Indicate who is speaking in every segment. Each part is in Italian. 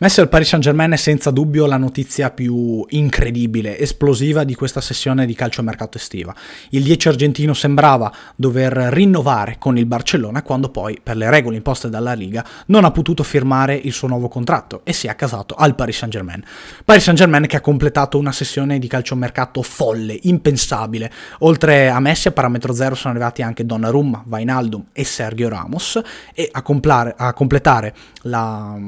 Speaker 1: Messi al Paris Saint-Germain è senza dubbio la notizia più incredibile, esplosiva di questa sessione di calciomercato estiva. Il 10 argentino sembrava dover rinnovare con il Barcellona quando poi, per le regole imposte dalla Liga, non ha potuto firmare il suo nuovo contratto e si è accasato al Paris Saint-Germain. Paris Saint-Germain che ha completato una sessione di calciomercato folle, impensabile. Oltre a Messi a parametro zero sono arrivati anche Donnarumma, Vainaldum e Sergio Ramos e a, complare, a completare la,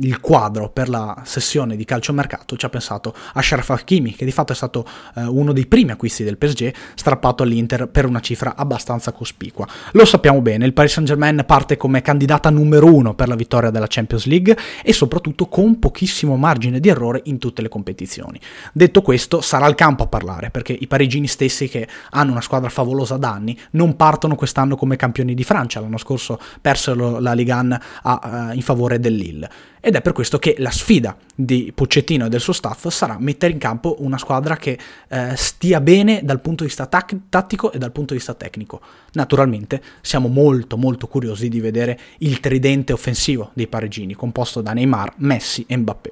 Speaker 1: il quadro quadro per la sessione di calciomercato ci ha pensato Ashraf Hakimi, che di fatto è stato eh, uno dei primi acquisti del PSG, strappato all'Inter per una cifra abbastanza cospicua. Lo sappiamo bene, il Paris Saint-Germain parte come candidata numero uno per la vittoria della Champions League e soprattutto con pochissimo margine di errore in tutte le competizioni. Detto questo, sarà il campo a parlare, perché i parigini stessi che hanno una squadra favolosa da anni non partono quest'anno come campioni di Francia, l'anno scorso persero la Ligue 1 a, uh, in favore del Lille ed è per questo che la sfida di Pocettino e del suo staff sarà mettere in campo una squadra che eh, stia bene dal punto di vista tac- tattico e dal punto di vista tecnico. Naturalmente siamo molto molto curiosi di vedere il tridente offensivo dei parigini composto da Neymar, Messi e Mbappé.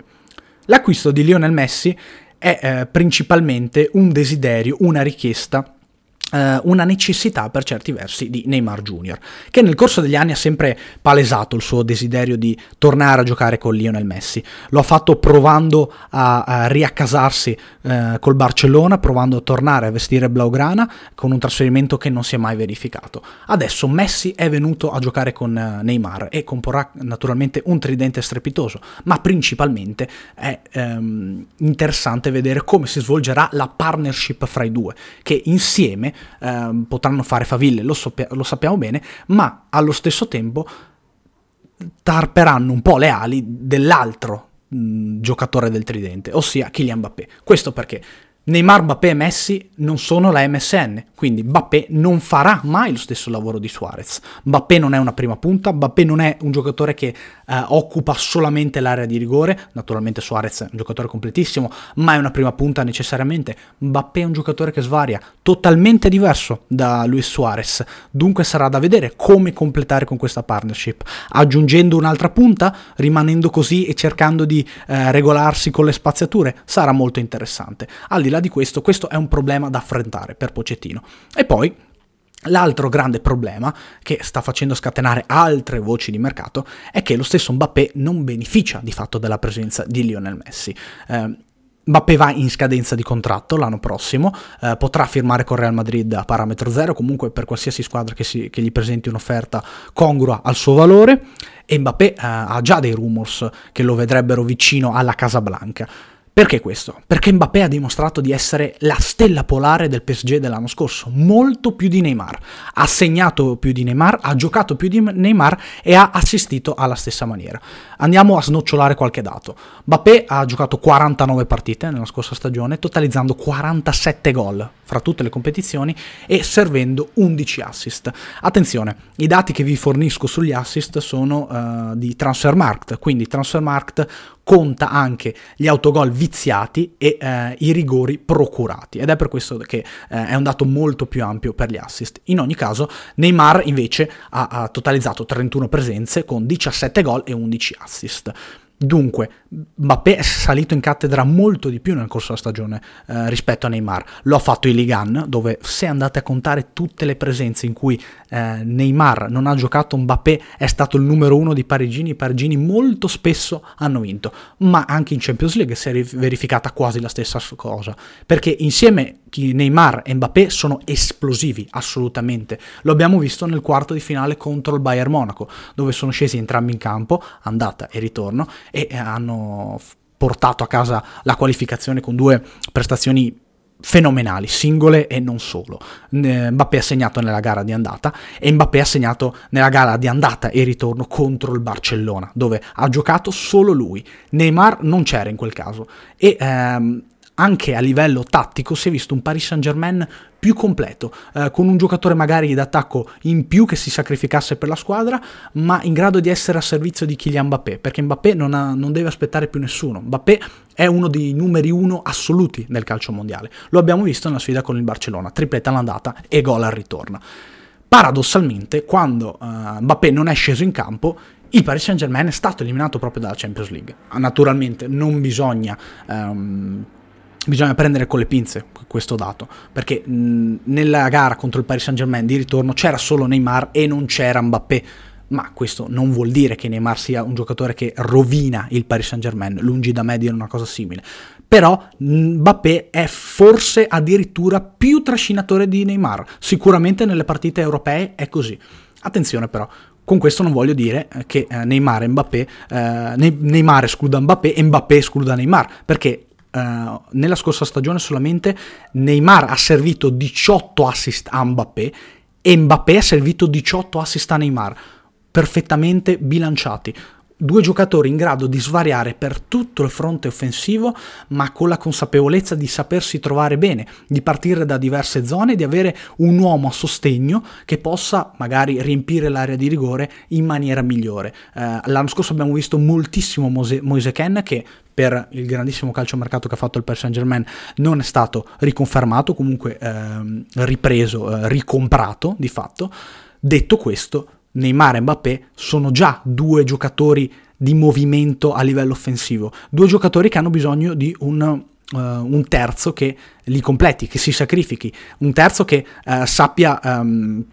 Speaker 1: L'acquisto di Lionel Messi è eh, principalmente un desiderio, una richiesta una necessità per certi versi di Neymar Jr., che nel corso degli anni ha sempre palesato il suo desiderio di tornare a giocare con Lionel Messi. Lo ha fatto provando a, a riaccasarsi uh, col Barcellona, provando a tornare a vestire Blaugrana con un trasferimento che non si è mai verificato. Adesso Messi è venuto a giocare con uh, Neymar e comporrà naturalmente un tridente strepitoso, ma principalmente è um, interessante vedere come si svolgerà la partnership fra i due, che insieme eh, potranno fare faville, lo, soppia- lo sappiamo bene, ma allo stesso tempo tarperanno un po' le ali dell'altro giocatore del tridente, ossia Kylian Mbappé. Questo perché Neymar, Mbappé e Messi non sono la MSN, quindi Mbappé non farà mai lo stesso lavoro di Suarez. Mbappé non è una prima punta, Mbappé non è un giocatore che eh, occupa solamente l'area di rigore, naturalmente Suarez è un giocatore completissimo, ma è una prima punta necessariamente. Mbappé è un giocatore che svaria, totalmente diverso da Luis Suarez, dunque sarà da vedere come completare con questa partnership, aggiungendo un'altra punta, rimanendo così e cercando di eh, regolarsi con le spaziature, sarà molto interessante. Al di là di questo, questo è un problema da affrontare per Pocettino. E poi L'altro grande problema che sta facendo scatenare altre voci di mercato è che lo stesso Mbappé non beneficia di fatto della presenza di Lionel Messi. Eh, Mbappé va in scadenza di contratto l'anno prossimo, eh, potrà firmare con Real Madrid a parametro zero, comunque per qualsiasi squadra che, si, che gli presenti un'offerta congrua al suo valore, e Mbappé eh, ha già dei rumors che lo vedrebbero vicino alla Casa Blanca. Perché questo? Perché Mbappé ha dimostrato di essere la stella polare del PSG dell'anno scorso, molto più di Neymar. Ha segnato più di Neymar, ha giocato più di Neymar e ha assistito alla stessa maniera. Andiamo a snocciolare qualche dato. Mbappé ha giocato 49 partite nella scorsa stagione, totalizzando 47 gol fra tutte le competizioni e servendo 11 assist. Attenzione, i dati che vi fornisco sugli assist sono uh, di Transfermarkt, quindi Transfermarkt conta anche gli autogol viziati e uh, i rigori procurati ed è per questo che uh, è un dato molto più ampio per gli assist. In ogni caso, Neymar invece ha, ha totalizzato 31 presenze con 17 gol e 11 assist. Dunque, Mbappé è salito in cattedra molto di più nel corso della stagione eh, rispetto a Neymar. Lo ha fatto in Ligan, dove se andate a contare tutte le presenze in cui eh, Neymar non ha giocato, Mbappé è stato il numero uno di parigini. I parigini molto spesso hanno vinto, ma anche in Champions League si è verificata quasi la stessa cosa, perché insieme Neymar e Mbappé sono esplosivi, assolutamente. Lo abbiamo visto nel quarto di finale contro il Bayern Monaco, dove sono scesi entrambi in campo, andata e ritorno, e hanno portato a casa la qualificazione con due prestazioni fenomenali, singole e non solo. Mbappé ha segnato nella gara di andata e Mbappé ha segnato nella gara di andata e ritorno contro il Barcellona, dove ha giocato solo lui. Neymar non c'era in quel caso e ehm, anche a livello tattico si è visto un Paris Saint-Germain più completo, eh, con un giocatore magari d'attacco in più che si sacrificasse per la squadra, ma in grado di essere a servizio di Kylian Mbappé, perché Mbappé non, ha, non deve aspettare più nessuno. Mbappé è uno dei numeri uno assoluti nel calcio mondiale. Lo abbiamo visto nella sfida con il Barcellona, tripletta all'andata e gol al ritorno. Paradossalmente, quando uh, Mbappé non è sceso in campo, il Paris Saint Germain è stato eliminato proprio dalla Champions League. Naturalmente non bisogna... Um, bisogna prendere con le pinze questo dato, perché nella gara contro il Paris Saint Germain di ritorno c'era solo Neymar e non c'era Mbappé, ma questo non vuol dire che Neymar sia un giocatore che rovina il Paris Saint Germain, lungi da me dire una cosa simile. Però Mbappé è forse addirittura più trascinatore di Neymar, sicuramente nelle partite europee è così. Attenzione però, con questo non voglio dire che eh, Neymar, Mbappé, eh, Neymar escluda Mbappé e Mbappé escluda Neymar, perché Uh, nella scorsa stagione solamente Neymar ha servito 18 assist a Mbappé e Mbappé ha servito 18 assist a Neymar, perfettamente bilanciati due giocatori in grado di svariare per tutto il fronte offensivo, ma con la consapevolezza di sapersi trovare bene, di partire da diverse zone, di avere un uomo a sostegno che possa magari riempire l'area di rigore in maniera migliore. Eh, l'anno scorso abbiamo visto moltissimo Mose, Moise Ken che per il grandissimo calciomercato che ha fatto il Paris Saint Germain non è stato riconfermato, comunque eh, ripreso, eh, ricomprato di fatto. Detto questo, Neymar e Mbappé sono già due giocatori di movimento a livello offensivo, due giocatori che hanno bisogno di un, uh, un terzo che li completi, che si sacrifichi, un terzo che uh, sappia... Um,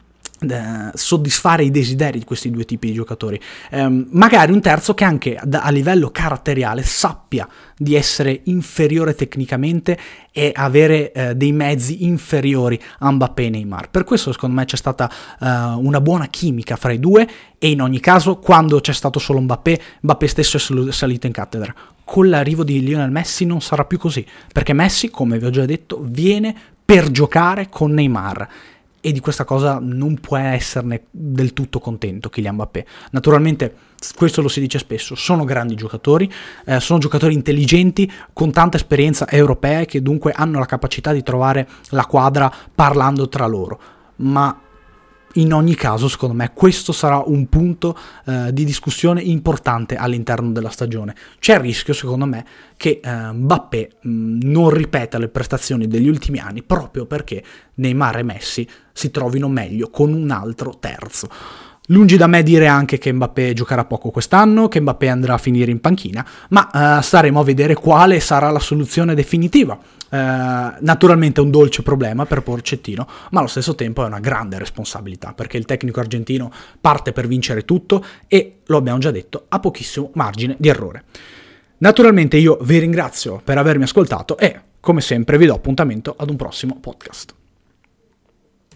Speaker 1: soddisfare i desideri di questi due tipi di giocatori. Um, magari un terzo che anche a livello caratteriale sappia di essere inferiore tecnicamente e avere uh, dei mezzi inferiori a Mbappé e Neymar. Per questo secondo me c'è stata uh, una buona chimica fra i due e in ogni caso quando c'è stato solo Mbappé, Mbappé stesso è salito in cattedra. Con l'arrivo di Lionel Messi non sarà più così, perché Messi, come vi ho già detto, viene per giocare con Neymar e di questa cosa non può esserne del tutto contento Kylian Mbappé. Naturalmente questo lo si dice spesso, sono grandi giocatori, eh, sono giocatori intelligenti con tanta esperienza europea che dunque hanno la capacità di trovare la quadra parlando tra loro, ma in ogni caso, secondo me, questo sarà un punto eh, di discussione importante all'interno della stagione. C'è il rischio, secondo me, che eh, Mbappé mh, mm, non ripeta le prestazioni degli ultimi anni proprio perché Neymar e Messi si trovino meglio con un altro terzo. Lungi da me dire anche che Mbappé giocherà poco quest'anno, che Mbappé andrà a finire in panchina, ma uh, staremo a vedere quale sarà la soluzione definitiva. Uh, naturalmente è un dolce problema per Porcettino, ma allo stesso tempo è una grande responsabilità, perché il tecnico argentino parte per vincere tutto e, lo abbiamo già detto, ha pochissimo margine di errore. Naturalmente io vi ringrazio per avermi ascoltato e, come sempre, vi do appuntamento ad un prossimo podcast.